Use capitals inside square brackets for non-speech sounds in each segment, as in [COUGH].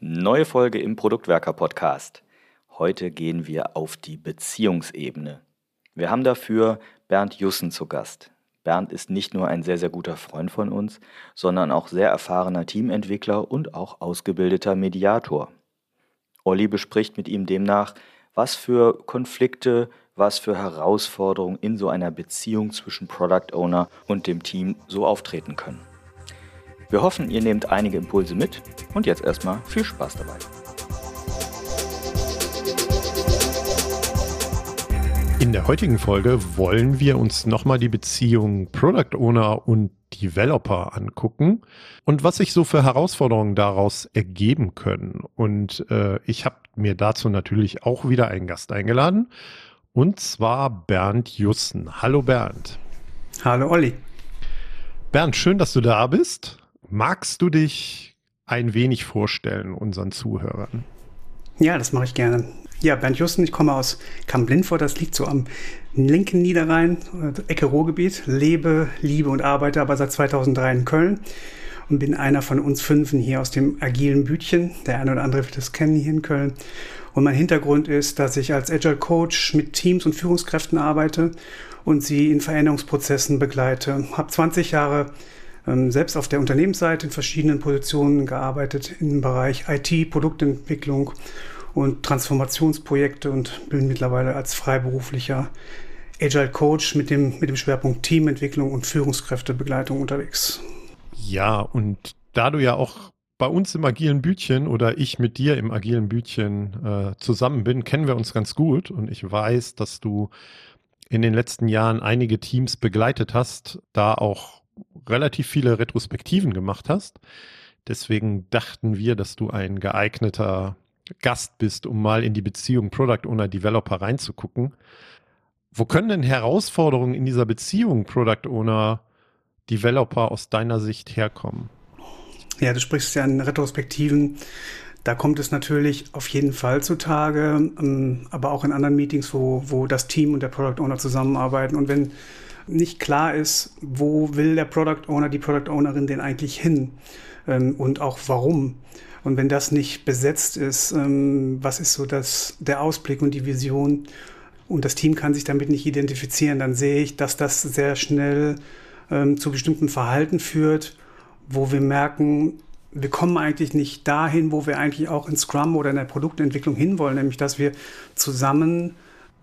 Neue Folge im Produktwerker Podcast. Heute gehen wir auf die Beziehungsebene. Wir haben dafür Bernd Jussen zu Gast. Bernd ist nicht nur ein sehr, sehr guter Freund von uns, sondern auch sehr erfahrener Teamentwickler und auch ausgebildeter Mediator. Olli bespricht mit ihm demnach, was für Konflikte, was für Herausforderungen in so einer Beziehung zwischen Product Owner und dem Team so auftreten können. Wir hoffen, ihr nehmt einige Impulse mit und jetzt erstmal viel Spaß dabei. In der heutigen Folge wollen wir uns nochmal die Beziehung Product Owner und Developer angucken und was sich so für Herausforderungen daraus ergeben können. Und äh, ich habe mir dazu natürlich auch wieder einen Gast eingeladen und zwar Bernd Jussen. Hallo Bernd. Hallo Olli. Bernd, schön, dass du da bist. Magst du dich ein wenig vorstellen unseren Zuhörern? Ja, das mache ich gerne. Ja, Bernd Justen, ich komme aus Kamp-Lindfort, das liegt so am linken Niederrhein, äh, Ecke Ruhrgebiet, lebe, liebe und arbeite aber seit 2003 in Köln und bin einer von uns Fünfen hier aus dem agilen Bütchen. Der eine oder andere wird das kennen hier in Köln. Und mein Hintergrund ist, dass ich als Agile Coach mit Teams und Führungskräften arbeite und sie in Veränderungsprozessen begleite. Habe 20 Jahre selbst auf der Unternehmensseite in verschiedenen Positionen gearbeitet im Bereich IT, Produktentwicklung und Transformationsprojekte und bin mittlerweile als freiberuflicher Agile Coach mit dem, mit dem Schwerpunkt Teamentwicklung und Führungskräftebegleitung unterwegs. Ja, und da du ja auch bei uns im agilen Bütchen oder ich mit dir im agilen Bütchen äh, zusammen bin, kennen wir uns ganz gut und ich weiß, dass du in den letzten Jahren einige Teams begleitet hast, da auch relativ viele Retrospektiven gemacht hast. Deswegen dachten wir, dass du ein geeigneter Gast bist, um mal in die Beziehung Product Owner Developer reinzugucken. Wo können denn Herausforderungen in dieser Beziehung Product Owner Developer aus deiner Sicht herkommen? Ja, du sprichst ja in Retrospektiven. Da kommt es natürlich auf jeden Fall zutage, ähm, aber auch in anderen Meetings, wo, wo das Team und der Product Owner zusammenarbeiten. Und wenn nicht klar ist, wo will der Product Owner, die Product Ownerin denn eigentlich hin ähm, und auch warum. Und wenn das nicht besetzt ist, ähm, was ist so das, der Ausblick und die Vision und das Team kann sich damit nicht identifizieren, dann sehe ich, dass das sehr schnell ähm, zu bestimmten Verhalten führt, wo wir merken, wir kommen eigentlich nicht dahin, wo wir eigentlich auch in Scrum oder in der Produktentwicklung hinwollen, nämlich dass wir zusammen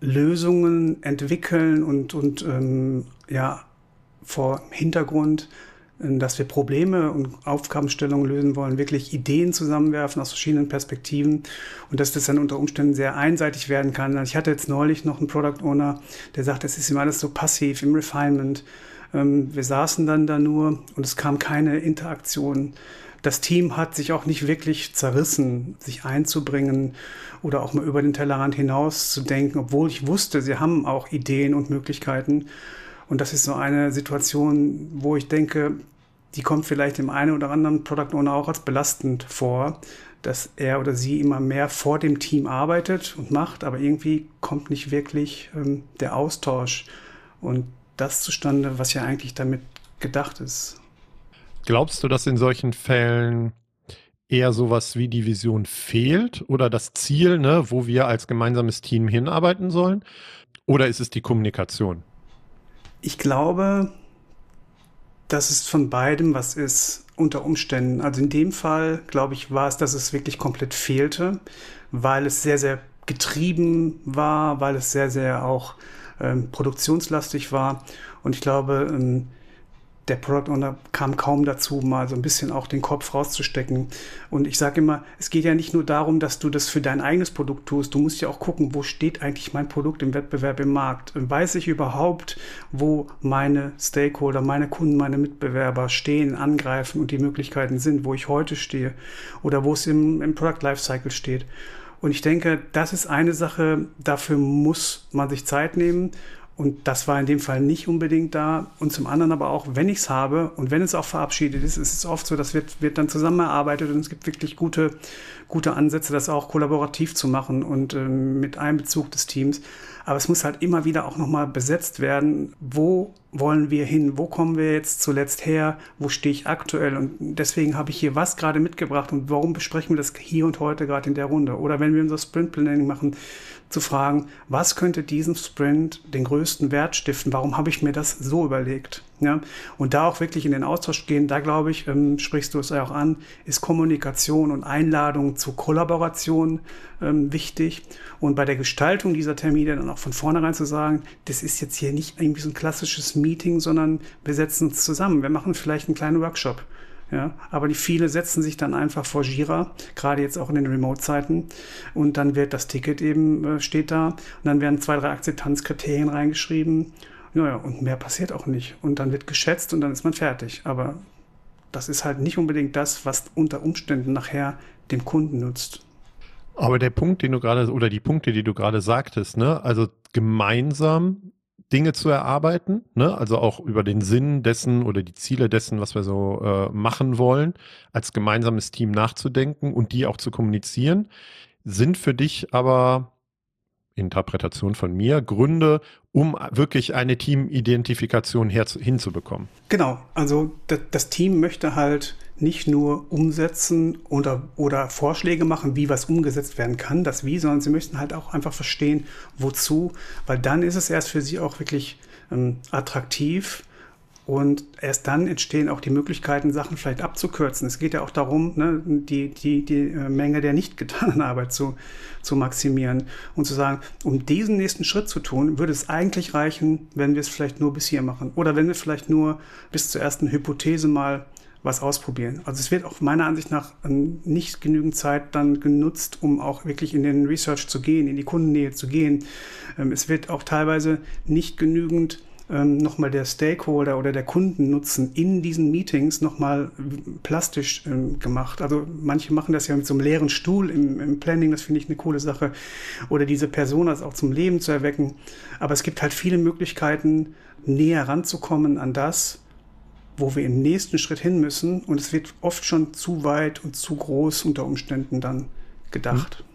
Lösungen entwickeln und, und ähm, ja, vor Hintergrund, äh, dass wir Probleme und Aufgabenstellungen lösen wollen, wirklich Ideen zusammenwerfen aus verschiedenen Perspektiven und dass das dann unter Umständen sehr einseitig werden kann. Ich hatte jetzt neulich noch einen Product Owner, der sagt, es ist immer alles so passiv im Refinement. Ähm, wir saßen dann da nur und es kam keine Interaktion das Team hat sich auch nicht wirklich zerrissen, sich einzubringen oder auch mal über den Tellerrand hinaus zu denken, obwohl ich wusste, sie haben auch Ideen und Möglichkeiten. Und das ist so eine Situation, wo ich denke, die kommt vielleicht dem einen oder anderen Product Owner auch als belastend vor, dass er oder sie immer mehr vor dem Team arbeitet und macht, aber irgendwie kommt nicht wirklich ähm, der Austausch und das zustande, was ja eigentlich damit gedacht ist. Glaubst du, dass in solchen Fällen eher sowas wie die Vision fehlt oder das Ziel, ne, wo wir als gemeinsames Team hinarbeiten sollen? Oder ist es die Kommunikation? Ich glaube, dass es von beidem was ist unter Umständen. Also in dem Fall, glaube ich, war es, dass es wirklich komplett fehlte, weil es sehr, sehr getrieben war, weil es sehr, sehr auch ähm, produktionslastig war. Und ich glaube, ähm, der Product Owner kam kaum dazu, mal so ein bisschen auch den Kopf rauszustecken. Und ich sage immer, es geht ja nicht nur darum, dass du das für dein eigenes Produkt tust. Du musst ja auch gucken, wo steht eigentlich mein Produkt im Wettbewerb im Markt? Weiß ich überhaupt, wo meine Stakeholder, meine Kunden, meine Mitbewerber stehen, angreifen und die Möglichkeiten sind, wo ich heute stehe oder wo es im, im Product Lifecycle steht? Und ich denke, das ist eine Sache, dafür muss man sich Zeit nehmen. Und das war in dem Fall nicht unbedingt da. Und zum anderen aber auch, wenn ich es habe und wenn es auch verabschiedet ist, ist es oft so, das wird, wird dann zusammengearbeitet und es gibt wirklich gute, gute Ansätze, das auch kollaborativ zu machen und ähm, mit Einbezug des Teams. Aber es muss halt immer wieder auch nochmal besetzt werden. Wo wollen wir hin? Wo kommen wir jetzt zuletzt her? Wo stehe ich aktuell? Und deswegen habe ich hier was gerade mitgebracht und warum besprechen wir das hier und heute gerade in der Runde? Oder wenn wir unser Sprint Planning machen, zu fragen, was könnte diesem Sprint den größten Wert stiften? Warum habe ich mir das so überlegt? Ja, und da auch wirklich in den Austausch gehen, da glaube ich, ähm, sprichst du es ja auch an, ist Kommunikation und Einladung zur Kollaboration ähm, wichtig. Und bei der Gestaltung dieser Termine dann auch von vornherein zu sagen, das ist jetzt hier nicht irgendwie so ein klassisches Meeting, sondern wir setzen uns zusammen. Wir machen vielleicht einen kleinen Workshop. Ja, aber die viele setzen sich dann einfach vor Jira, gerade jetzt auch in den Remote-Zeiten, und dann wird das Ticket eben äh, steht da und dann werden zwei, drei Akzeptanzkriterien reingeschrieben. Naja, und mehr passiert auch nicht. Und dann wird geschätzt und dann ist man fertig. Aber das ist halt nicht unbedingt das, was unter Umständen nachher dem Kunden nutzt. Aber der Punkt, den du gerade, oder die Punkte, die du gerade sagtest, ne, also gemeinsam Dinge zu erarbeiten, ne? also auch über den Sinn dessen oder die Ziele dessen, was wir so äh, machen wollen, als gemeinsames Team nachzudenken und die auch zu kommunizieren, sind für dich aber Interpretation von mir, Gründe, um wirklich eine Teamidentifikation hinzubekommen. Genau, also das Team möchte halt nicht nur umsetzen oder, oder Vorschläge machen, wie was umgesetzt werden kann, das Wie, sondern sie möchten halt auch einfach verstehen, wozu, weil dann ist es erst für sie auch wirklich ähm, attraktiv und erst dann entstehen auch die Möglichkeiten, Sachen vielleicht abzukürzen. Es geht ja auch darum, ne, die, die, die äh, Menge der nicht getanen [LAUGHS] Arbeit zu, zu maximieren und zu sagen, um diesen nächsten Schritt zu tun, würde es eigentlich reichen, wenn wir es vielleicht nur bis hier machen. Oder wenn wir vielleicht nur bis zur ersten Hypothese mal was ausprobieren. Also es wird auch meiner Ansicht nach ähm, nicht genügend Zeit dann genutzt, um auch wirklich in den Research zu gehen, in die Kundennähe zu gehen. Ähm, es wird auch teilweise nicht genügend ähm, nochmal der Stakeholder oder der Kundennutzen in diesen Meetings nochmal plastisch gemacht. Also manche machen das ja mit so einem leeren Stuhl im, im Planning, das finde ich eine coole Sache. Oder diese Personas auch zum Leben zu erwecken. Aber es gibt halt viele Möglichkeiten, näher ranzukommen an das, wo wir im nächsten Schritt hin müssen. Und es wird oft schon zu weit und zu groß unter Umständen dann gedacht. Hm.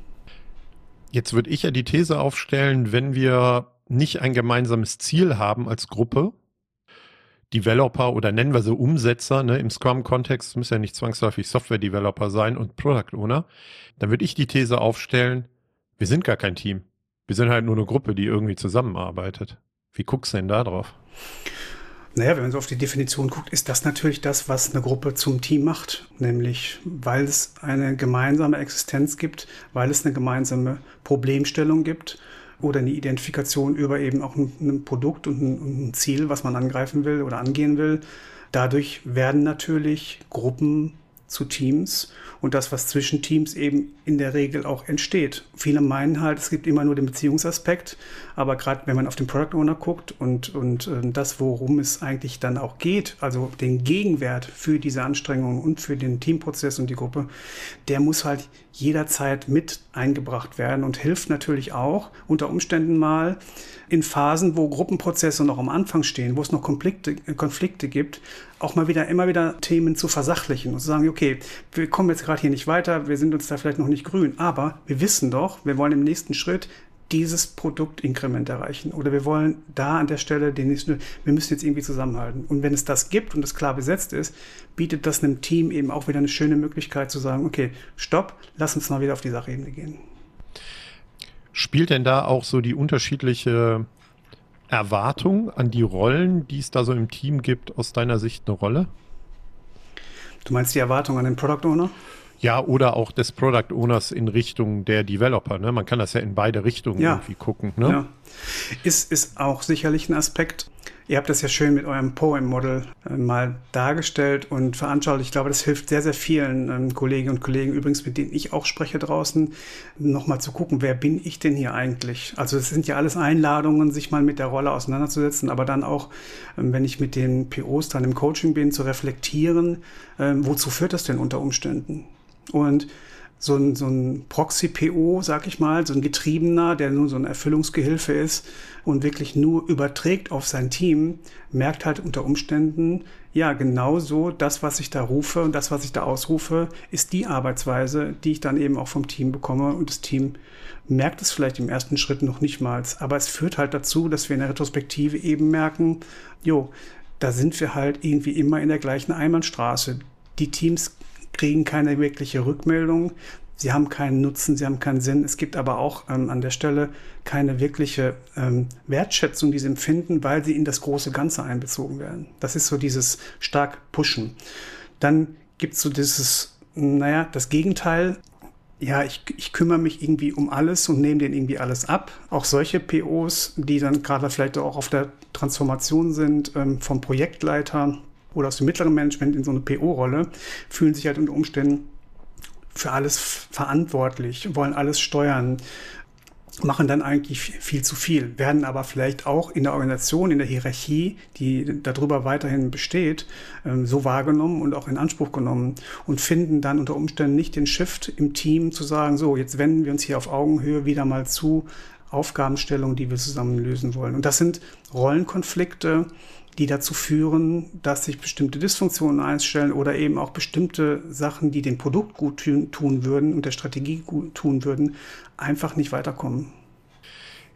Jetzt würde ich ja die These aufstellen, wenn wir nicht ein gemeinsames Ziel haben als Gruppe, Developer oder nennen wir sie Umsetzer, ne, im Scrum-Kontext muss ja nicht zwangsläufig Software-Developer sein und Product Owner, dann würde ich die These aufstellen, wir sind gar kein Team. Wir sind halt nur eine Gruppe, die irgendwie zusammenarbeitet. Wie guckst du denn da drauf? Naja, wenn man so auf die Definition guckt, ist das natürlich das, was eine Gruppe zum Team macht. Nämlich, weil es eine gemeinsame Existenz gibt, weil es eine gemeinsame Problemstellung gibt oder eine Identifikation über eben auch ein, ein Produkt und ein, ein Ziel, was man angreifen will oder angehen will. Dadurch werden natürlich Gruppen zu Teams und das, was zwischen Teams eben in der Regel auch entsteht. Viele meinen halt, es gibt immer nur den Beziehungsaspekt, aber gerade wenn man auf den Product Owner guckt und, und äh, das, worum es eigentlich dann auch geht, also den Gegenwert für diese Anstrengungen und für den Teamprozess und die Gruppe, der muss halt jederzeit mit eingebracht werden und hilft natürlich auch unter Umständen mal in Phasen, wo Gruppenprozesse noch am Anfang stehen, wo es noch Konflikte, Konflikte gibt, auch mal wieder immer wieder Themen zu versachlichen und zu sagen, okay, wir kommen jetzt gerade hier nicht weiter, wir sind uns da vielleicht noch nicht grün, aber wir wissen doch, wir wollen im nächsten Schritt dieses Produktinkrement erreichen oder wir wollen da an der Stelle den nächsten, wir müssen jetzt irgendwie zusammenhalten. Und wenn es das gibt und es klar besetzt ist, bietet das einem Team eben auch wieder eine schöne Möglichkeit zu sagen, okay, stopp, lass uns mal wieder auf die Sachebene gehen. Spielt denn da auch so die unterschiedliche Erwartung an die Rollen, die es da so im Team gibt, aus deiner Sicht eine Rolle? Du meinst die Erwartung an den Product Owner? Ja, oder auch des Product Owners in Richtung der Developer. Ne? Man kann das ja in beide Richtungen ja. irgendwie gucken. Ne? Ja. Ist, ist auch sicherlich ein Aspekt. Ihr habt das ja schön mit eurem Poem-Model äh, mal dargestellt und veranschaulicht. Ich glaube, das hilft sehr, sehr vielen ähm, Kolleginnen und Kollegen, übrigens mit denen ich auch spreche draußen, nochmal zu gucken, wer bin ich denn hier eigentlich? Also es sind ja alles Einladungen, sich mal mit der Rolle auseinanderzusetzen, aber dann auch, ähm, wenn ich mit den POs dann im Coaching bin, zu reflektieren, ähm, wozu führt das denn unter Umständen? Und so ein, so ein Proxy-PO, sag ich mal, so ein Getriebener, der nur so ein Erfüllungsgehilfe ist und wirklich nur überträgt auf sein Team, merkt halt unter Umständen, ja, genau so, das, was ich da rufe und das, was ich da ausrufe, ist die Arbeitsweise, die ich dann eben auch vom Team bekomme und das Team merkt es vielleicht im ersten Schritt noch nicht mal. Aber es führt halt dazu, dass wir in der Retrospektive eben merken, jo, da sind wir halt irgendwie immer in der gleichen Einbahnstraße. Die Teams kriegen keine wirkliche Rückmeldung. Sie haben keinen Nutzen, sie haben keinen Sinn. Es gibt aber auch ähm, an der Stelle keine wirkliche ähm, Wertschätzung, die sie empfinden, weil sie in das große Ganze einbezogen werden. Das ist so dieses stark Pushen. Dann gibt es so dieses, naja, das Gegenteil. Ja, ich, ich kümmere mich irgendwie um alles und nehme denen irgendwie alles ab. Auch solche POs, die dann gerade vielleicht auch auf der Transformation sind ähm, vom Projektleiter oder aus dem mittleren Management in so eine PO-Rolle, fühlen sich halt unter Umständen für alles verantwortlich, wollen alles steuern, machen dann eigentlich viel zu viel, werden aber vielleicht auch in der Organisation, in der Hierarchie, die darüber weiterhin besteht, ähm, so wahrgenommen und auch in Anspruch genommen und finden dann unter Umständen nicht den Shift im Team zu sagen, so, jetzt wenden wir uns hier auf Augenhöhe wieder mal zu Aufgabenstellungen, die wir zusammen lösen wollen. Und das sind Rollenkonflikte, die dazu führen, dass sich bestimmte Dysfunktionen einstellen oder eben auch bestimmte Sachen, die dem Produkt gut tun würden und der Strategie gut tun würden, einfach nicht weiterkommen.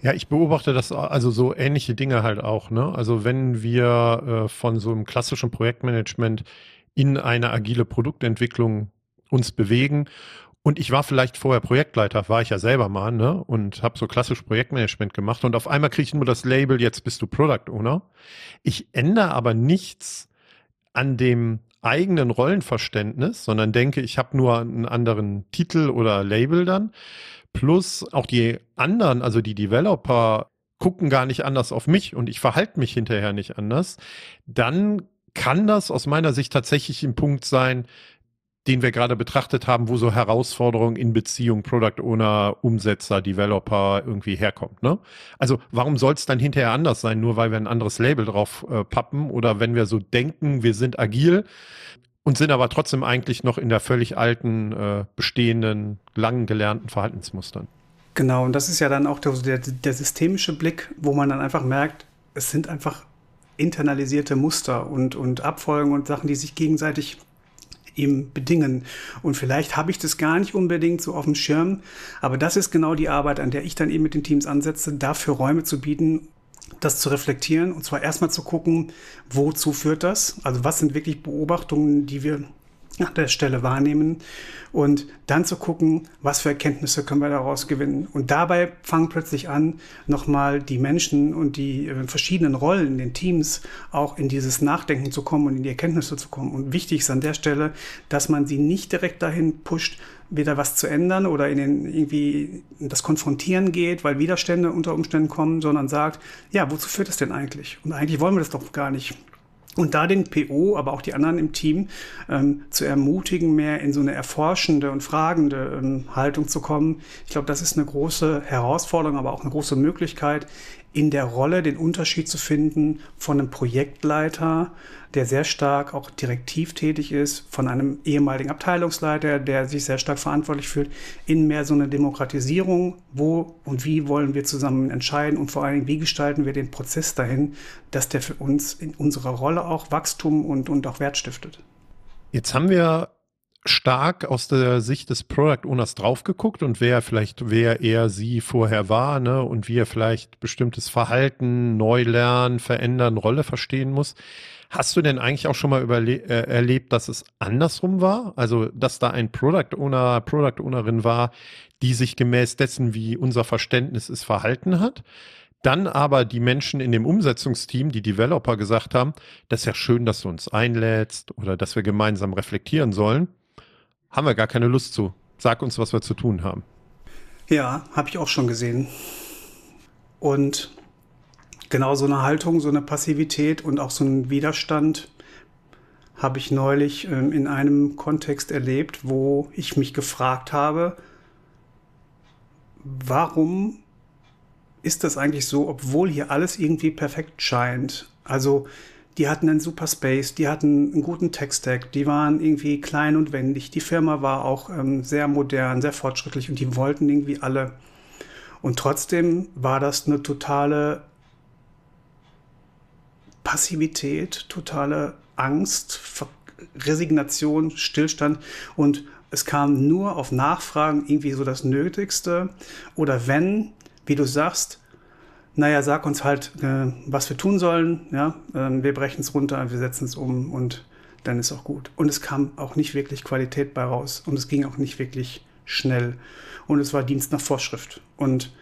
Ja, ich beobachte das also so ähnliche Dinge halt auch. Ne? Also wenn wir äh, von so einem klassischen Projektmanagement in eine agile Produktentwicklung uns bewegen und ich war vielleicht vorher Projektleiter, war ich ja selber mal, ne? Und habe so klassisch Projektmanagement gemacht. Und auf einmal kriege ich nur das Label, jetzt bist du Product Owner. Ich ändere aber nichts an dem eigenen Rollenverständnis, sondern denke, ich habe nur einen anderen Titel oder Label dann. Plus auch die anderen, also die Developer, gucken gar nicht anders auf mich und ich verhalte mich hinterher nicht anders. Dann kann das aus meiner Sicht tatsächlich ein Punkt sein, den wir gerade betrachtet haben, wo so Herausforderungen in Beziehung Product Owner, Umsetzer, Developer irgendwie herkommt. Ne? Also warum soll es dann hinterher anders sein, nur weil wir ein anderes Label drauf äh, pappen oder wenn wir so denken, wir sind agil und sind aber trotzdem eigentlich noch in der völlig alten, äh, bestehenden, lang gelernten Verhaltensmustern. Genau, und das ist ja dann auch der, der, systemische Blick, wo man dann einfach merkt, es sind einfach internalisierte Muster und, und Abfolgen und Sachen, die sich gegenseitig ihm bedingen. Und vielleicht habe ich das gar nicht unbedingt so auf dem Schirm, aber das ist genau die Arbeit, an der ich dann eben mit den Teams ansetze, dafür Räume zu bieten, das zu reflektieren und zwar erstmal zu gucken, wozu führt das? Also was sind wirklich Beobachtungen, die wir an der Stelle wahrnehmen und dann zu gucken, was für Erkenntnisse können wir daraus gewinnen. Und dabei fangen plötzlich an, nochmal die Menschen und die äh, verschiedenen Rollen in den Teams auch in dieses Nachdenken zu kommen und in die Erkenntnisse zu kommen. Und wichtig ist an der Stelle, dass man sie nicht direkt dahin pusht, wieder was zu ändern oder in den irgendwie das Konfrontieren geht, weil Widerstände unter Umständen kommen, sondern sagt, ja, wozu führt das denn eigentlich? Und eigentlich wollen wir das doch gar nicht. Und da den PO, aber auch die anderen im Team ähm, zu ermutigen, mehr in so eine erforschende und fragende ähm, Haltung zu kommen. Ich glaube, das ist eine große Herausforderung, aber auch eine große Möglichkeit, in der Rolle den Unterschied zu finden von einem Projektleiter, der sehr stark auch direktiv tätig ist, von einem ehemaligen Abteilungsleiter, der sich sehr stark verantwortlich fühlt, in mehr so eine Demokratisierung, wo und wie wollen wir zusammen entscheiden und vor allen Dingen, wie gestalten wir den Prozess dahin, dass der für uns in unserer Rolle auch Wachstum und, und auch Wert stiftet. Jetzt haben wir stark aus der Sicht des Product Owners drauf geguckt und wer vielleicht, wer er sie vorher war, ne, und wie er vielleicht bestimmtes Verhalten neu lernen, verändern, Rolle verstehen muss. Hast du denn eigentlich auch schon mal äh, erlebt, dass es andersrum war? Also, dass da ein Product Owner, Product Ownerin war, die sich gemäß dessen, wie unser Verständnis ist, verhalten hat? Dann aber die Menschen in dem Umsetzungsteam, die Developer gesagt haben, das ist ja schön, dass du uns einlädst oder dass wir gemeinsam reflektieren sollen haben wir gar keine Lust zu. Sag uns, was wir zu tun haben. Ja, habe ich auch schon gesehen. Und genau so eine Haltung, so eine Passivität und auch so ein Widerstand habe ich neulich ähm, in einem Kontext erlebt, wo ich mich gefragt habe, warum ist das eigentlich so, obwohl hier alles irgendwie perfekt scheint? Also die hatten einen super Space, die hatten einen guten Tech-Stack, die waren irgendwie klein und wendig. Die Firma war auch ähm, sehr modern, sehr fortschrittlich und die wollten irgendwie alle. Und trotzdem war das eine totale Passivität, totale Angst, Resignation, Stillstand und es kam nur auf Nachfragen irgendwie so das Nötigste oder wenn, wie du sagst, naja, sag uns halt, äh, was wir tun sollen, ja, ähm, wir brechen es runter, wir setzen es um und dann ist auch gut. Und es kam auch nicht wirklich Qualität bei raus. Und es ging auch nicht wirklich schnell. Und es war Dienst nach Vorschrift. Und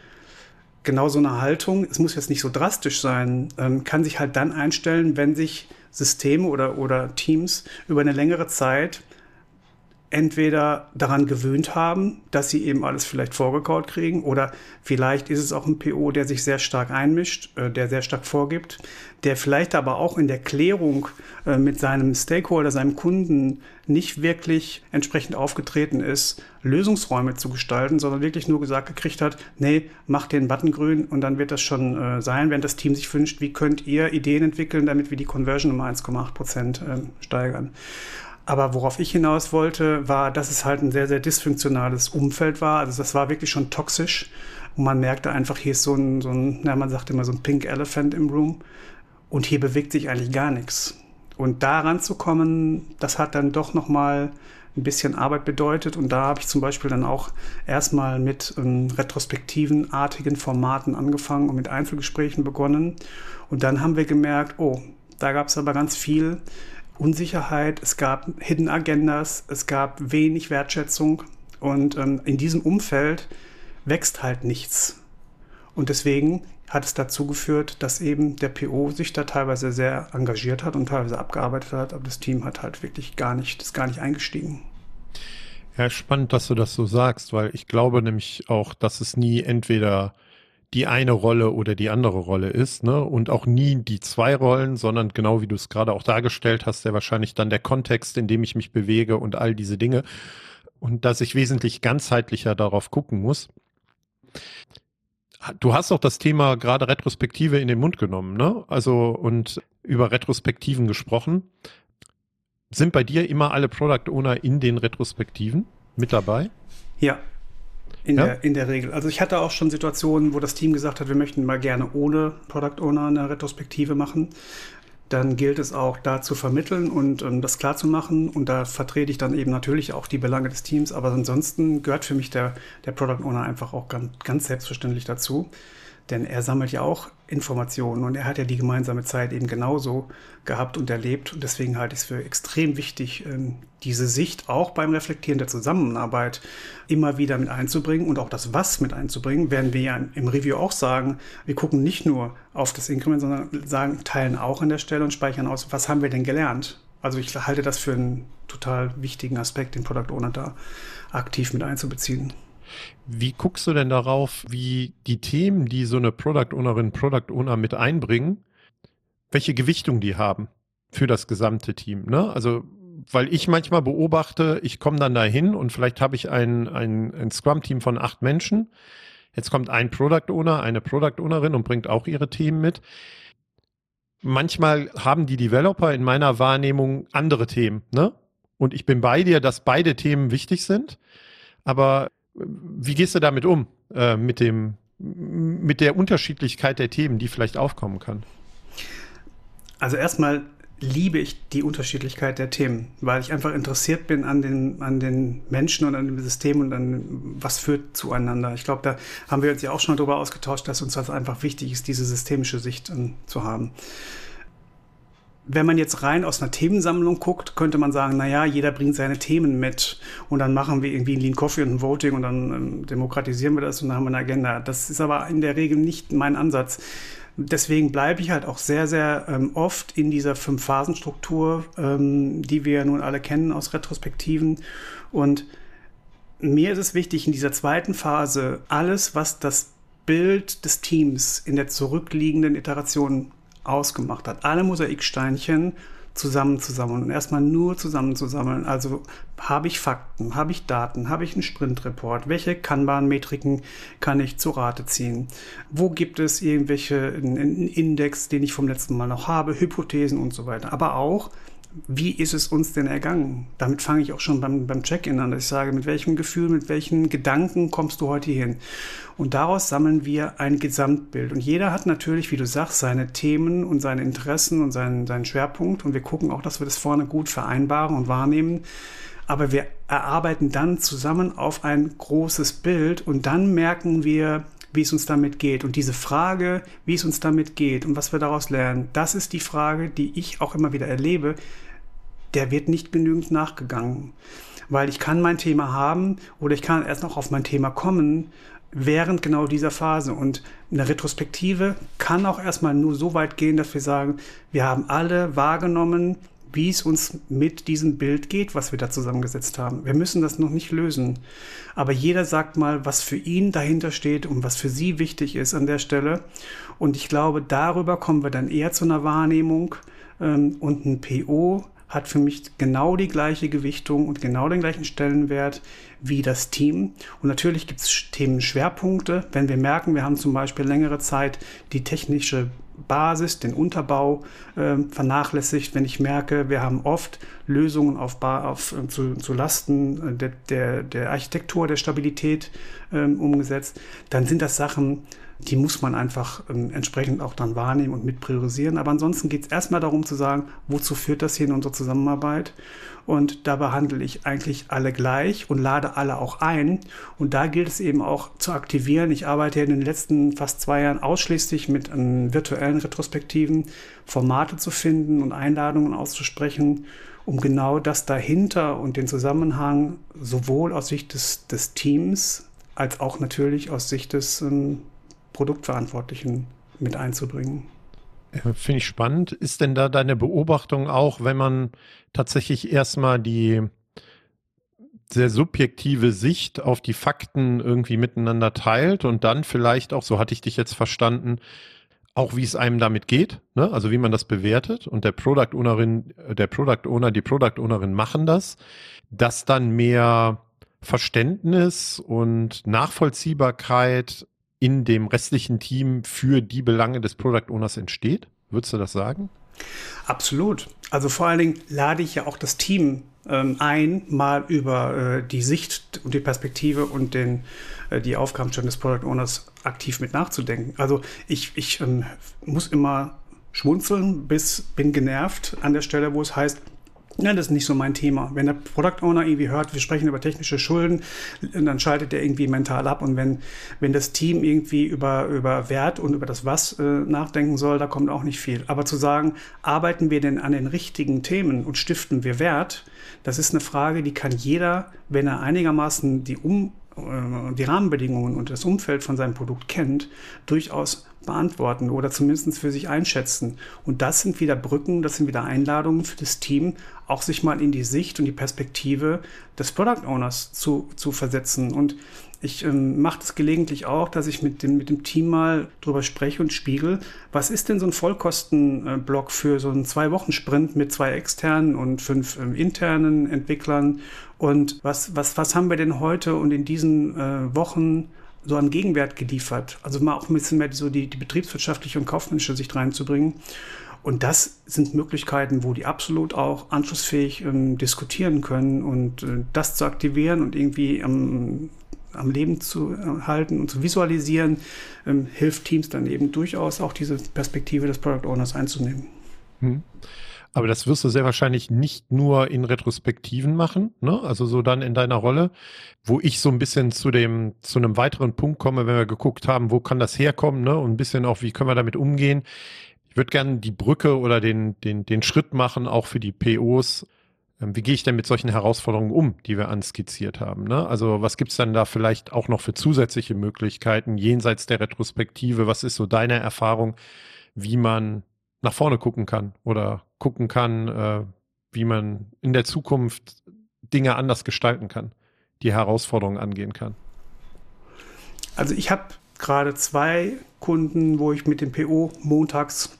genau so eine Haltung, es muss jetzt nicht so drastisch sein, ähm, kann sich halt dann einstellen, wenn sich Systeme oder, oder Teams über eine längere Zeit entweder daran gewöhnt haben, dass sie eben alles vielleicht vorgekaut kriegen oder vielleicht ist es auch ein PO, der sich sehr stark einmischt, äh, der sehr stark vorgibt, der vielleicht aber auch in der Klärung äh, mit seinem Stakeholder, seinem Kunden nicht wirklich entsprechend aufgetreten ist, Lösungsräume zu gestalten, sondern wirklich nur gesagt gekriegt hat, nee, mach den Button grün und dann wird das schon äh, sein, wenn das Team sich wünscht, wie könnt ihr Ideen entwickeln, damit wir die Conversion um 1,8 Prozent steigern. Aber worauf ich hinaus wollte, war, dass es halt ein sehr, sehr dysfunktionales Umfeld war. Also das war wirklich schon toxisch. Und man merkte einfach, hier ist so ein, so ein na, man sagt immer so ein Pink Elephant im Room. Und hier bewegt sich eigentlich gar nichts. Und da ranzukommen, das hat dann doch nochmal ein bisschen Arbeit bedeutet. Und da habe ich zum Beispiel dann auch erstmal mit ähm, retrospektiven, artigen Formaten angefangen und mit Einzelgesprächen begonnen. Und dann haben wir gemerkt, oh, da gab es aber ganz viel Unsicherheit, es gab Hidden Agendas, es gab wenig Wertschätzung und ähm, in diesem Umfeld wächst halt nichts. Und deswegen hat es dazu geführt, dass eben der PO sich da teilweise sehr engagiert hat und teilweise abgearbeitet hat, aber das Team hat halt wirklich gar nicht, ist gar nicht eingestiegen. Ja, spannend, dass du das so sagst, weil ich glaube nämlich auch, dass es nie entweder die eine Rolle oder die andere Rolle ist, ne? Und auch nie die zwei Rollen, sondern genau wie du es gerade auch dargestellt hast, der wahrscheinlich dann der Kontext, in dem ich mich bewege und all diese Dinge. Und dass ich wesentlich ganzheitlicher darauf gucken muss. Du hast auch das Thema gerade Retrospektive in den Mund genommen, ne? Also und über Retrospektiven gesprochen. Sind bei dir immer alle Product Owner in den Retrospektiven mit dabei? Ja, in, ja? der, in der Regel. Also ich hatte auch schon Situationen, wo das Team gesagt hat, wir möchten mal gerne ohne Product Owner eine Retrospektive machen. Dann gilt es auch, da zu vermitteln und ähm, das klar zu machen. Und da vertrete ich dann eben natürlich auch die Belange des Teams. Aber ansonsten gehört für mich der, der Product Owner einfach auch ganz, ganz selbstverständlich dazu. Denn er sammelt ja auch Informationen und er hat ja die gemeinsame Zeit eben genauso gehabt und erlebt. Und deswegen halte ich es für extrem wichtig, ähm, diese Sicht auch beim Reflektieren der Zusammenarbeit immer wieder mit einzubringen und auch das Was mit einzubringen, werden wir ja im Review auch sagen, wir gucken nicht nur auf das Increment, sondern sagen, teilen auch an der Stelle und speichern aus, was haben wir denn gelernt? Also ich halte das für einen total wichtigen Aspekt, den Product Owner da aktiv mit einzubeziehen. Wie guckst du denn darauf, wie die Themen, die so eine Product Ownerin, Product Owner mit einbringen, welche Gewichtung die haben für das gesamte Team? Ne? Also, weil ich manchmal beobachte, ich komme dann dahin und vielleicht habe ich ein, ein, ein Scrum-Team von acht Menschen. Jetzt kommt ein Product Owner, eine Product Ownerin und bringt auch ihre Themen mit. Manchmal haben die Developer in meiner Wahrnehmung andere Themen, ne? Und ich bin bei dir, dass beide Themen wichtig sind. Aber wie gehst du damit um, äh, mit dem, mit der Unterschiedlichkeit der Themen, die vielleicht aufkommen kann? Also erstmal liebe ich die Unterschiedlichkeit der Themen, weil ich einfach interessiert bin an den, an den Menschen und an dem System und an was führt zueinander. Ich glaube, da haben wir uns ja auch schon darüber ausgetauscht, dass uns das einfach wichtig ist, diese systemische Sicht um, ähm, zu haben wenn man jetzt rein aus einer Themensammlung guckt, könnte man sagen, na ja, jeder bringt seine Themen mit und dann machen wir irgendwie ein Lean Coffee und ein Voting und dann ähm, demokratisieren wir das und dann haben wir eine Agenda. Das ist aber in der Regel nicht mein Ansatz. Deswegen bleibe ich halt auch sehr, sehr ähm, oft in dieser Fünf-Phasen-Struktur, ähm, die wir nun alle kennen aus Retrospektiven. Und mir ist es wichtig, in dieser zweiten Phase alles, was das Bild des Teams in der zurückliegenden Iteration ausgemacht hat. Alle Mosaiksteinchen zusammenzusammeln und erstmal nur zusammenzusammeln. Also habe ich Fakten, habe ich Daten, habe ich einen Sprintreport, welche Kanban-Metriken kann ich zu Rate ziehen, wo gibt es irgendwelche einen Index, den ich vom letzten Mal noch habe, Hypothesen und so weiter. Aber auch, wie ist es uns denn ergangen? Damit fange ich auch schon beim, beim Check-in an, dass ich sage, mit welchem Gefühl, mit welchen Gedanken kommst du heute hin? Und daraus sammeln wir ein Gesamtbild. Und jeder hat natürlich, wie du sagst, seine Themen und seine Interessen und seinen, seinen Schwerpunkt. Und wir gucken auch, dass wir das vorne gut vereinbaren und wahrnehmen. Aber wir erarbeiten dann zusammen auf ein großes Bild und dann merken wir, wie es uns damit geht. Und diese Frage, wie es uns damit geht und was wir daraus lernen, das ist die Frage, die ich auch immer wieder erlebe, der wird nicht genügend nachgegangen. Weil ich kann mein Thema haben oder ich kann erst noch auf mein Thema kommen während genau dieser Phase. Und eine Retrospektive kann auch erstmal nur so weit gehen, dass wir sagen, wir haben alle wahrgenommen, wie es uns mit diesem Bild geht, was wir da zusammengesetzt haben. Wir müssen das noch nicht lösen. Aber jeder sagt mal, was für ihn dahinter steht und was für sie wichtig ist an der Stelle. Und ich glaube, darüber kommen wir dann eher zu einer Wahrnehmung. Ähm, und ein PO hat für mich genau die gleiche Gewichtung und genau den gleichen Stellenwert wie das Team. Und natürlich gibt es Themenschwerpunkte. Wenn wir merken, wir haben zum Beispiel längere Zeit die technische Basis, den Unterbau äh, vernachlässigt, wenn ich merke, wir haben oft Lösungen auf, auf äh, zu, zu Lasten äh, der, der, der Architektur, der Stabilität äh, umgesetzt, dann sind das Sachen, die muss man einfach ähm, entsprechend auch dann wahrnehmen und mit priorisieren. Aber ansonsten geht es erstmal darum zu sagen, wozu führt das hier in unserer Zusammenarbeit? Und da behandle ich eigentlich alle gleich und lade alle auch ein. Und da gilt es eben auch zu aktivieren. Ich arbeite in den letzten fast zwei Jahren ausschließlich mit ähm, virtuellen Retrospektiven, Formate zu finden und Einladungen auszusprechen, um genau das dahinter und den Zusammenhang sowohl aus Sicht des, des Teams als auch natürlich aus Sicht des ähm, Produktverantwortlichen mit einzubringen. Finde ich spannend. Ist denn da deine Beobachtung auch, wenn man tatsächlich erstmal die sehr subjektive Sicht auf die Fakten irgendwie miteinander teilt und dann vielleicht auch, so hatte ich dich jetzt verstanden, auch wie es einem damit geht, ne? also wie man das bewertet und der Product Ownerin, der Product Owner, die Product Ownerin machen das, dass dann mehr Verständnis und Nachvollziehbarkeit in dem restlichen Team für die Belange des Product Owners entsteht? Würdest du das sagen? Absolut. Also vor allen Dingen lade ich ja auch das Team ähm, ein, mal über äh, die Sicht und die Perspektive und den, äh, die Aufgabenstellung des Product Owners aktiv mit nachzudenken. Also ich, ich ähm, muss immer schmunzeln, bis bin genervt an der Stelle, wo es heißt, ja, das ist nicht so mein Thema. Wenn der Product Owner irgendwie hört, wir sprechen über technische Schulden, dann schaltet er irgendwie mental ab. Und wenn, wenn das Team irgendwie über, über Wert und über das Was äh, nachdenken soll, da kommt auch nicht viel. Aber zu sagen, arbeiten wir denn an den richtigen Themen und stiften wir Wert, das ist eine Frage, die kann jeder, wenn er einigermaßen die um die Rahmenbedingungen und das Umfeld von seinem Produkt kennt, durchaus beantworten oder zumindest für sich einschätzen. Und das sind wieder Brücken, das sind wieder Einladungen für das Team, auch sich mal in die Sicht und die Perspektive des Product Owners zu, zu versetzen. Und ich ähm, mache das gelegentlich auch, dass ich mit dem, mit dem Team mal drüber spreche und spiegel, was ist denn so ein Vollkostenblock für so einen Zwei-Wochen-Sprint mit zwei externen und fünf ähm, internen Entwicklern und was, was, was haben wir denn heute und in diesen äh, Wochen so an Gegenwert geliefert? Also mal auch ein bisschen mehr so die, die betriebswirtschaftliche und kaufmännische Sicht reinzubringen. Und das sind Möglichkeiten, wo die absolut auch anschlussfähig ähm, diskutieren können und äh, das zu aktivieren und irgendwie am, am Leben zu äh, halten und zu visualisieren, ähm, hilft Teams dann eben durchaus auch diese Perspektive des Product Owners einzunehmen. Hm. Aber das wirst du sehr wahrscheinlich nicht nur in Retrospektiven machen, ne? Also so dann in deiner Rolle, wo ich so ein bisschen zu dem, zu einem weiteren Punkt komme, wenn wir geguckt haben, wo kann das herkommen, ne? Und ein bisschen auch, wie können wir damit umgehen. Ich würde gerne die Brücke oder den, den, den Schritt machen, auch für die POs. Ähm, wie gehe ich denn mit solchen Herausforderungen um, die wir anskizziert haben? Ne? Also was gibt's dann da vielleicht auch noch für zusätzliche Möglichkeiten jenseits der Retrospektive? Was ist so deine Erfahrung, wie man nach vorne gucken kann oder gucken kann, äh, wie man in der Zukunft Dinge anders gestalten kann, die Herausforderungen angehen kann? Also ich habe gerade zwei Kunden, wo ich mit dem PO montags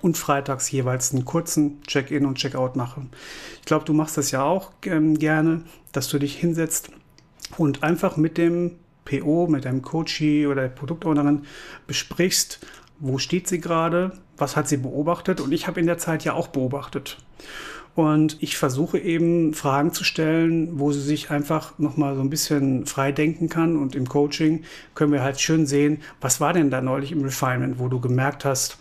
und freitags jeweils einen kurzen Check-in und Check-out mache. Ich glaube, du machst das ja auch ähm, gerne, dass du dich hinsetzt und einfach mit dem PO, mit deinem Coachie oder der Produktownerin besprichst, wo steht sie gerade, was hat sie beobachtet und ich habe in der Zeit ja auch beobachtet. Und ich versuche eben Fragen zu stellen, wo sie sich einfach nochmal so ein bisschen frei denken kann. Und im Coaching können wir halt schön sehen, was war denn da neulich im Refinement, wo du gemerkt hast,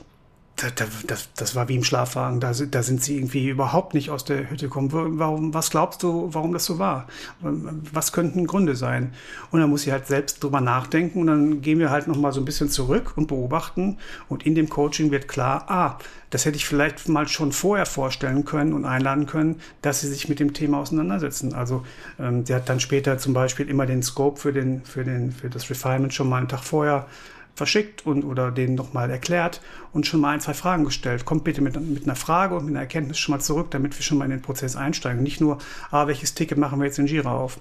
das, das, war wie im Schlafwagen. Da, da sind sie irgendwie überhaupt nicht aus der Hütte gekommen. Warum, was glaubst du, warum das so war? Was könnten Gründe sein? Und dann muss sie halt selbst drüber nachdenken und dann gehen wir halt nochmal so ein bisschen zurück und beobachten. Und in dem Coaching wird klar, ah, das hätte ich vielleicht mal schon vorher vorstellen können und einladen können, dass sie sich mit dem Thema auseinandersetzen. Also ähm, sie hat dann später zum Beispiel immer den Scope für, den, für, den, für das Refinement schon mal einen Tag vorher verschickt und oder denen nochmal erklärt und schon mal ein, zwei Fragen gestellt. Kommt bitte mit, mit einer Frage und mit einer Erkenntnis schon mal zurück, damit wir schon mal in den Prozess einsteigen. Nicht nur, ah, welches Ticket machen wir jetzt in Jira auf.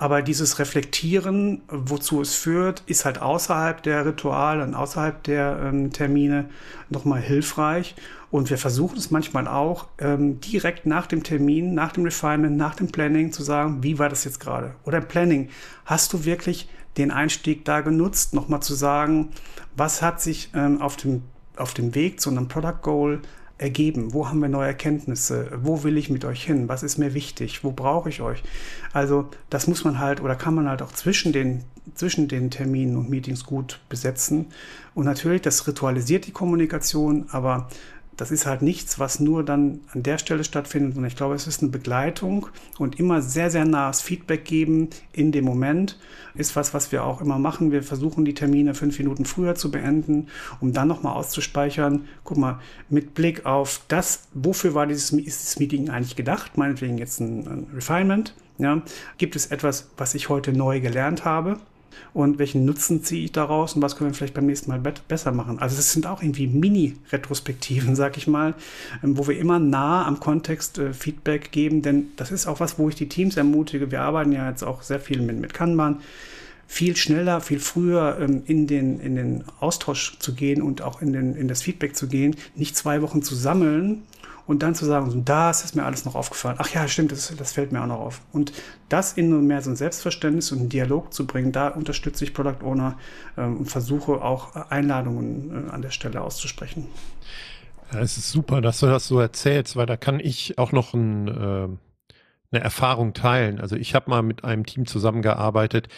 Aber dieses Reflektieren, wozu es führt, ist halt außerhalb der Rituale und außerhalb der ähm, Termine nochmal hilfreich. Und wir versuchen es manchmal auch ähm, direkt nach dem Termin, nach dem Refinement, nach dem Planning zu sagen, wie war das jetzt gerade? Oder im Planning, hast du wirklich den Einstieg da genutzt, nochmal zu sagen, was hat sich ähm, auf, dem, auf dem Weg zu einem Product Goal ergeben? Wo haben wir neue Erkenntnisse? Wo will ich mit euch hin? Was ist mir wichtig? Wo brauche ich euch? Also das muss man halt oder kann man halt auch zwischen den, zwischen den Terminen und Meetings gut besetzen. Und natürlich, das ritualisiert die Kommunikation, aber das ist halt nichts, was nur dann an der Stelle stattfindet, sondern ich glaube, es ist eine Begleitung und immer sehr, sehr nahes Feedback geben in dem Moment ist was, was wir auch immer machen. Wir versuchen die Termine fünf Minuten früher zu beenden, um dann nochmal auszuspeichern. Guck mal, mit Blick auf das, wofür war dieses, dieses Meeting eigentlich gedacht? Meinetwegen jetzt ein, ein Refinement. Ja, gibt es etwas, was ich heute neu gelernt habe? Und welchen Nutzen ziehe ich daraus und was können wir vielleicht beim nächsten Mal besser machen. Also es sind auch irgendwie Mini-Retrospektiven, sag ich mal, ähm, wo wir immer nah am Kontext äh, Feedback geben, denn das ist auch was, wo ich die Teams ermutige. Wir arbeiten ja jetzt auch sehr viel mit, mit Kanban viel schneller, viel früher ähm, in, den, in den Austausch zu gehen und auch in, den, in das Feedback zu gehen, nicht zwei Wochen zu sammeln und dann zu sagen, das ist mir alles noch aufgefallen. Ach ja, stimmt, das, das fällt mir auch noch auf. Und das in mehr so ein Selbstverständnis und einen Dialog zu bringen, da unterstütze ich Product Owner ähm, und versuche auch Einladungen äh, an der Stelle auszusprechen. Ja, es ist super, dass du das so erzählst, weil da kann ich auch noch ein äh eine Erfahrung teilen. Also ich habe mal mit einem Team zusammengearbeitet,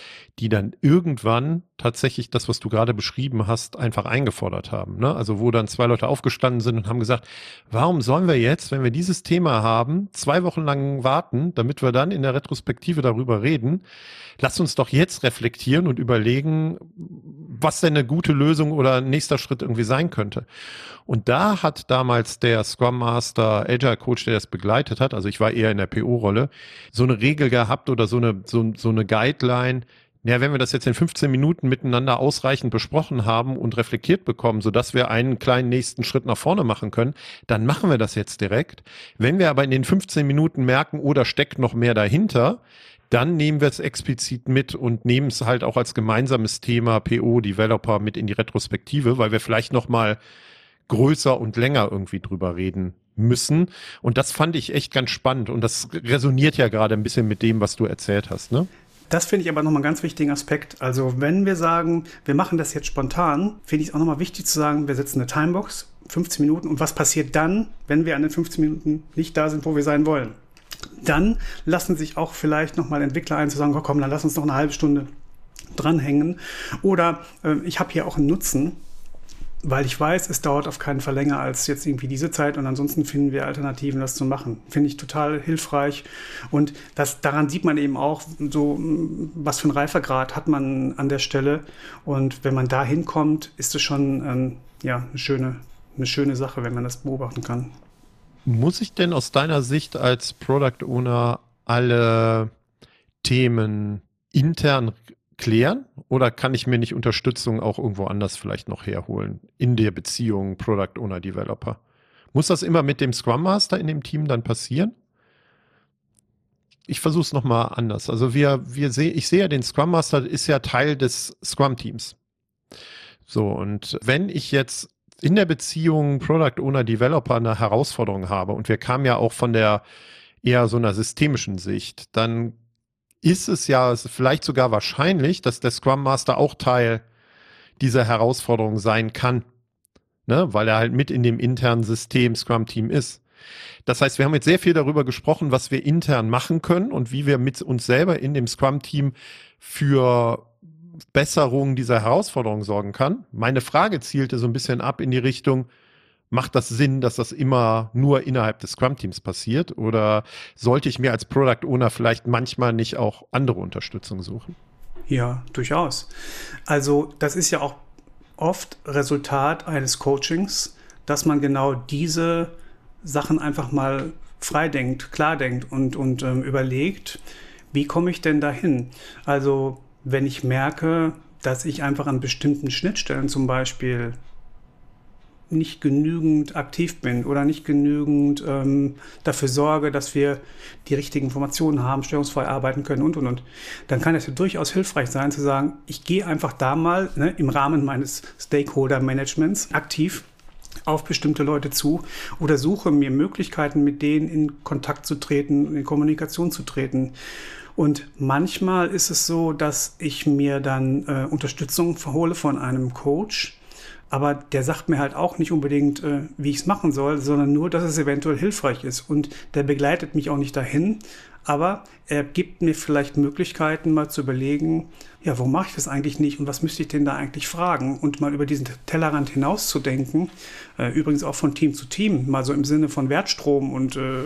die dann irgendwann tatsächlich das, was du gerade beschrieben hast, einfach eingefordert haben. Ne? Also wo dann zwei Leute aufgestanden sind und haben gesagt, warum sollen wir jetzt, wenn wir dieses Thema haben, zwei Wochen lang warten, damit wir dann in der Retrospektive darüber reden? Lass uns doch jetzt reflektieren und überlegen, was denn eine gute Lösung oder nächster Schritt irgendwie sein könnte. Und da hat damals der Scrum Master, Agile Coach, der das begleitet hat, also ich war eher in der PO-Rolle, so eine Regel gehabt oder so eine, so, so eine Guideline, ja, wenn wir das jetzt in 15 Minuten miteinander ausreichend besprochen haben und reflektiert bekommen, so dass wir einen kleinen nächsten Schritt nach vorne machen können, dann machen wir das jetzt direkt. Wenn wir aber in den 15 Minuten merken, oder oh, steckt noch mehr dahinter, dann nehmen wir es explizit mit und nehmen es halt auch als gemeinsames Thema PO Developer mit in die Retrospektive, weil wir vielleicht noch mal größer und länger irgendwie drüber reden müssen. Und das fand ich echt ganz spannend. Und das resoniert ja gerade ein bisschen mit dem, was du erzählt hast, ne? Das finde ich aber nochmal einen ganz wichtigen Aspekt. Also wenn wir sagen, wir machen das jetzt spontan, finde ich es auch nochmal wichtig zu sagen, wir setzen eine Timebox, 15 Minuten. Und was passiert dann, wenn wir an den 15 Minuten nicht da sind, wo wir sein wollen? Dann lassen sich auch vielleicht nochmal Entwickler ein, zu sagen, komm, dann lass uns noch eine halbe Stunde dranhängen. Oder äh, ich habe hier auch einen Nutzen weil ich weiß, es dauert auf keinen Fall länger als jetzt irgendwie diese Zeit und ansonsten finden wir Alternativen, das zu machen. Finde ich total hilfreich und das, daran sieht man eben auch so, was für ein Reifegrad hat man an der Stelle und wenn man da hinkommt, ist es schon ähm, ja, eine, schöne, eine schöne Sache, wenn man das beobachten kann. Muss ich denn aus deiner Sicht als Product Owner alle Themen intern klären oder kann ich mir nicht Unterstützung auch irgendwo anders vielleicht noch herholen in der Beziehung Product Owner Developer? Muss das immer mit dem Scrum Master in dem Team dann passieren? Ich versuche es nochmal anders. Also wir, wir sehen, ich sehe ja den Scrum Master ist ja Teil des Scrum Teams. So, und wenn ich jetzt in der Beziehung Product Owner Developer eine Herausforderung habe und wir kamen ja auch von der eher so einer systemischen Sicht, dann ist es ja vielleicht sogar wahrscheinlich, dass der Scrum Master auch Teil dieser Herausforderung sein kann, ne? weil er halt mit in dem internen System Scrum Team ist. Das heißt, wir haben jetzt sehr viel darüber gesprochen, was wir intern machen können und wie wir mit uns selber in dem Scrum Team für Besserung dieser Herausforderung sorgen kann. Meine Frage zielte so ein bisschen ab in die Richtung, macht das Sinn, dass das immer nur innerhalb des Scrum-Teams passiert? Oder sollte ich mir als Product Owner vielleicht manchmal nicht auch andere Unterstützung suchen? Ja, durchaus. Also das ist ja auch oft Resultat eines Coachings, dass man genau diese Sachen einfach mal frei denkt, klar denkt und, und ähm, überlegt, wie komme ich denn dahin? Also wenn ich merke, dass ich einfach an bestimmten Schnittstellen zum Beispiel nicht genügend aktiv bin oder nicht genügend ähm, dafür sorge, dass wir die richtigen Informationen haben, störungsfrei arbeiten können und und und, dann kann es ja durchaus hilfreich sein zu sagen, ich gehe einfach da mal ne, im Rahmen meines Stakeholder-Managements aktiv auf bestimmte Leute zu oder suche mir Möglichkeiten, mit denen in Kontakt zu treten, in Kommunikation zu treten. Und manchmal ist es so, dass ich mir dann äh, Unterstützung verhole von einem Coach, aber der sagt mir halt auch nicht unbedingt, äh, wie ich es machen soll, sondern nur, dass es eventuell hilfreich ist. Und der begleitet mich auch nicht dahin, aber er gibt mir vielleicht Möglichkeiten, mal zu überlegen, ja, warum mache ich das eigentlich nicht und was müsste ich denn da eigentlich fragen und mal über diesen Tellerrand hinaus zu denken. Äh, übrigens auch von Team zu Team, mal so im Sinne von Wertstrom und äh,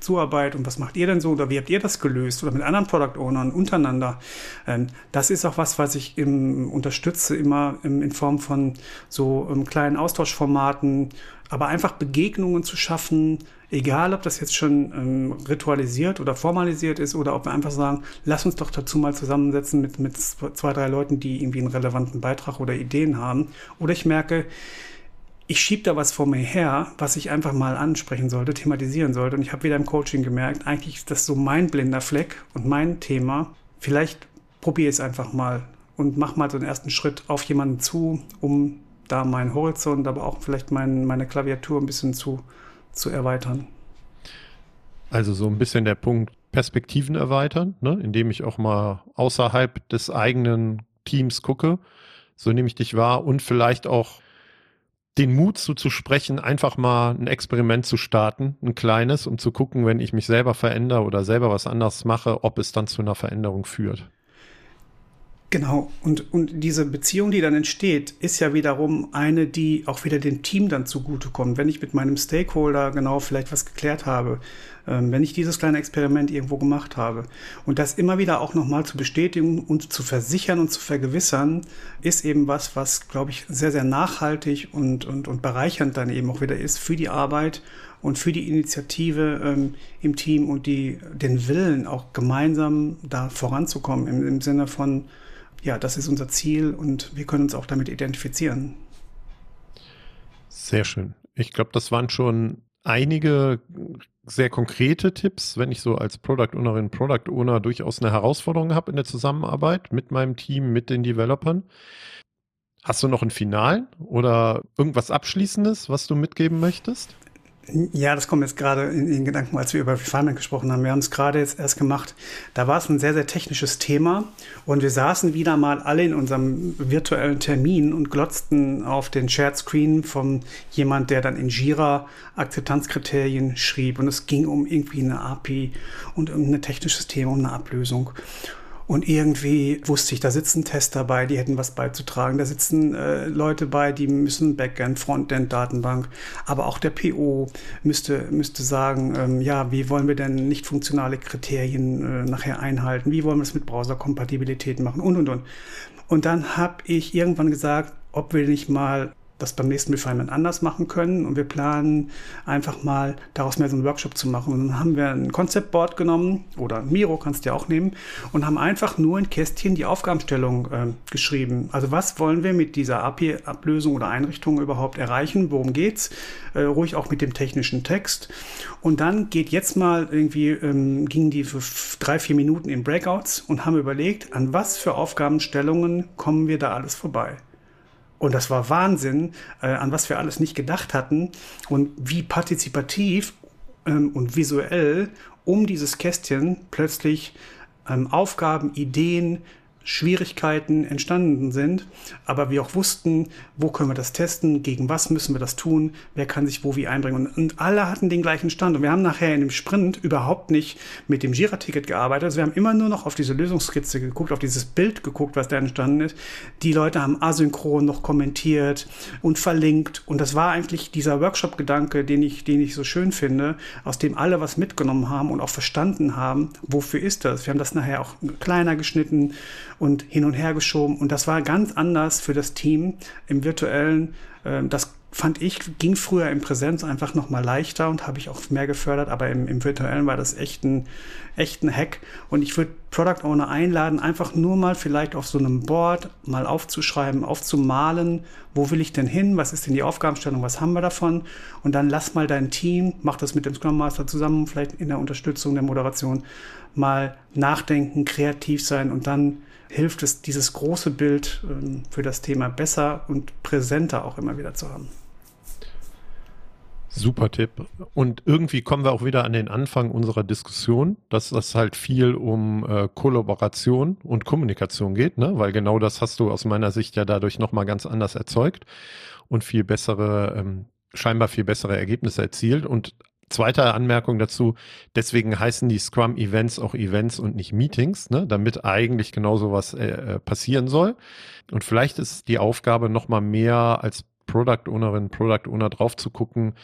Zuarbeit und was macht ihr denn so oder wie habt ihr das gelöst oder mit anderen Product Ownern untereinander. Ähm, das ist auch was, was ich im, unterstütze, immer im, in Form von so ähm, kleinen Austauschformaten, aber einfach Begegnungen zu schaffen, egal ob das jetzt schon ähm, ritualisiert oder formalisiert ist oder ob wir einfach sagen, lass uns doch dazu mal zusammensetzen mit, mit zwei, drei Leuten, die irgendwie einen relevanten Beitrag oder Ideen haben. Oder ich merke, ich schiebe da was vor mir her, was ich einfach mal ansprechen sollte, thematisieren sollte. Und ich habe wieder im Coaching gemerkt, eigentlich ist das so mein blinder Fleck und mein Thema. Vielleicht probiere es einfach mal und mach mal so einen ersten Schritt auf jemanden zu, um da meinen Horizont, aber auch vielleicht mein, meine Klaviatur ein bisschen zu zu erweitern. Also so ein bisschen der Punkt Perspektiven erweitern, ne? indem ich auch mal außerhalb des eigenen Teams gucke. So nehme ich dich wahr und vielleicht auch den Mut zuzusprechen, einfach mal ein Experiment zu starten, ein kleines, um zu gucken, wenn ich mich selber verändere oder selber was anderes mache, ob es dann zu einer Veränderung führt. Genau, und, und diese Beziehung, die dann entsteht, ist ja wiederum eine, die auch wieder dem Team dann zugutekommt. Wenn ich mit meinem Stakeholder genau vielleicht was geklärt habe, ähm, wenn ich dieses kleine Experiment irgendwo gemacht habe und das immer wieder auch nochmal zu bestätigen und zu versichern und zu vergewissern, ist eben was, was, glaube ich, sehr, sehr nachhaltig und, und, und bereichernd dann eben auch wieder ist für die Arbeit und für die Initiative ähm, im Team und die, den Willen, auch gemeinsam da voranzukommen im, im Sinne von, ja, das ist unser Ziel und wir können uns auch damit identifizieren. Sehr schön. Ich glaube, das waren schon einige sehr konkrete Tipps, wenn ich so als Product Ownerin, Product Owner durchaus eine Herausforderung habe in der Zusammenarbeit mit meinem Team, mit den Developern. Hast du noch einen Finalen oder irgendwas Abschließendes, was du mitgeben möchtest? Ja, das kommt jetzt gerade in den Gedanken, als wir über Refinement gesprochen haben. Wir haben es gerade jetzt erst gemacht. Da war es ein sehr, sehr technisches Thema und wir saßen wieder mal alle in unserem virtuellen Termin und glotzten auf den Shared Screen von jemand, der dann in Jira Akzeptanzkriterien schrieb und es ging um irgendwie eine API und um ein technisches Thema, um eine Ablösung. Und irgendwie wusste ich, da sitzen Tester bei, die hätten was beizutragen. Da sitzen äh, Leute bei, die müssen Backend, Frontend, Datenbank. Aber auch der PO müsste, müsste sagen, ähm, ja, wie wollen wir denn nicht funktionale Kriterien äh, nachher einhalten? Wie wollen wir es mit Browserkompatibilität machen? Und, und, und. Und dann habe ich irgendwann gesagt, ob wir nicht mal das beim nächsten Refinement anders machen können. Und wir planen einfach mal daraus mehr so einen Workshop zu machen. Und dann haben wir ein Concept-Board genommen oder Miro kannst du ja auch nehmen und haben einfach nur in Kästchen die Aufgabenstellung äh, geschrieben. Also was wollen wir mit dieser API-Ablösung oder Einrichtung überhaupt erreichen? Worum geht's? Äh, ruhig auch mit dem technischen Text. Und dann geht jetzt mal irgendwie, ähm, gingen die für drei, vier Minuten in Breakouts und haben überlegt, an was für Aufgabenstellungen kommen wir da alles vorbei. Und das war Wahnsinn, äh, an was wir alles nicht gedacht hatten und wie partizipativ ähm, und visuell um dieses Kästchen plötzlich ähm, Aufgaben, Ideen, Schwierigkeiten entstanden sind, aber wir auch wussten, wo können wir das testen, gegen was müssen wir das tun, wer kann sich wo wie einbringen. Und, und alle hatten den gleichen Stand. Und wir haben nachher in dem Sprint überhaupt nicht mit dem Jira-Ticket gearbeitet. Also wir haben immer nur noch auf diese Lösungskizze geguckt, auf dieses Bild geguckt, was da entstanden ist. Die Leute haben asynchron noch kommentiert und verlinkt. Und das war eigentlich dieser Workshop-Gedanke, den ich, den ich so schön finde, aus dem alle was mitgenommen haben und auch verstanden haben, wofür ist das. Wir haben das nachher auch kleiner geschnitten und hin und her geschoben. Und das war ganz anders für das Team im virtuellen. Ähm, das fand ich, ging früher im Präsenz einfach noch mal leichter und habe ich auch mehr gefördert, aber im, im virtuellen war das echt ein, echt ein Hack. Und ich würde Product Owner einladen, einfach nur mal vielleicht auf so einem Board mal aufzuschreiben, aufzumalen, wo will ich denn hin, was ist denn die Aufgabenstellung, was haben wir davon und dann lass mal dein Team, mach das mit dem Scrum Master zusammen, vielleicht in der Unterstützung der Moderation, mal nachdenken, kreativ sein und dann hilft es, dieses große Bild ähm, für das Thema besser und präsenter auch immer wieder zu haben. Super Tipp. Und irgendwie kommen wir auch wieder an den Anfang unserer Diskussion, dass das halt viel um äh, Kollaboration und Kommunikation geht, ne? Weil genau das hast du aus meiner Sicht ja dadurch nochmal ganz anders erzeugt und viel bessere, ähm, scheinbar viel bessere Ergebnisse erzielt. Und Zweite Anmerkung dazu, deswegen heißen die Scrum-Events auch Events und nicht Meetings, ne? damit eigentlich genau sowas äh, äh, passieren soll. Und vielleicht ist die Aufgabe nochmal mehr als Product Ownerin, Product Owner drauf zu gucken,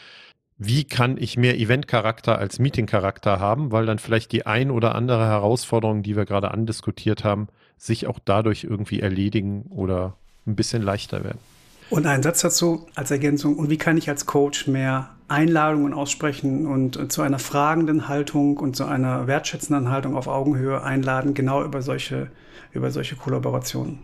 wie kann ich mehr Event-Charakter als Meeting-Charakter haben, weil dann vielleicht die ein oder andere Herausforderung, die wir gerade andiskutiert haben, sich auch dadurch irgendwie erledigen oder ein bisschen leichter werden. Und ein Satz dazu als Ergänzung. Und wie kann ich als Coach mehr Einladungen aussprechen und äh, zu einer fragenden Haltung und zu einer wertschätzenden Haltung auf Augenhöhe einladen, genau über solche, über solche Kollaborationen?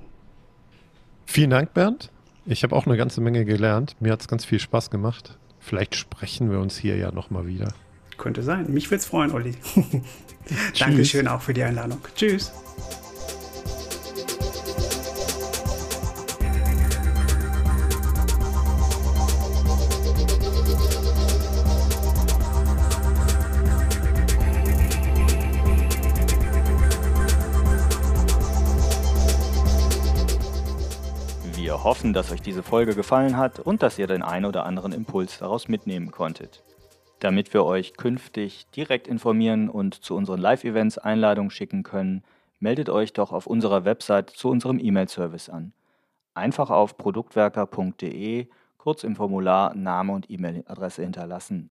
Vielen Dank, Bernd. Ich habe auch eine ganze Menge gelernt. Mir hat es ganz viel Spaß gemacht. Vielleicht sprechen wir uns hier ja nochmal wieder. Könnte sein. Mich würde es freuen, Olli. [LAUGHS] Dankeschön auch für die Einladung. Tschüss. Hoffen, dass euch diese Folge gefallen hat und dass ihr den ein oder anderen Impuls daraus mitnehmen konntet. Damit wir euch künftig direkt informieren und zu unseren Live-Events Einladungen schicken können, meldet euch doch auf unserer Website zu unserem E-Mail-Service an. Einfach auf produktwerker.de kurz im Formular Name und E-Mail-Adresse hinterlassen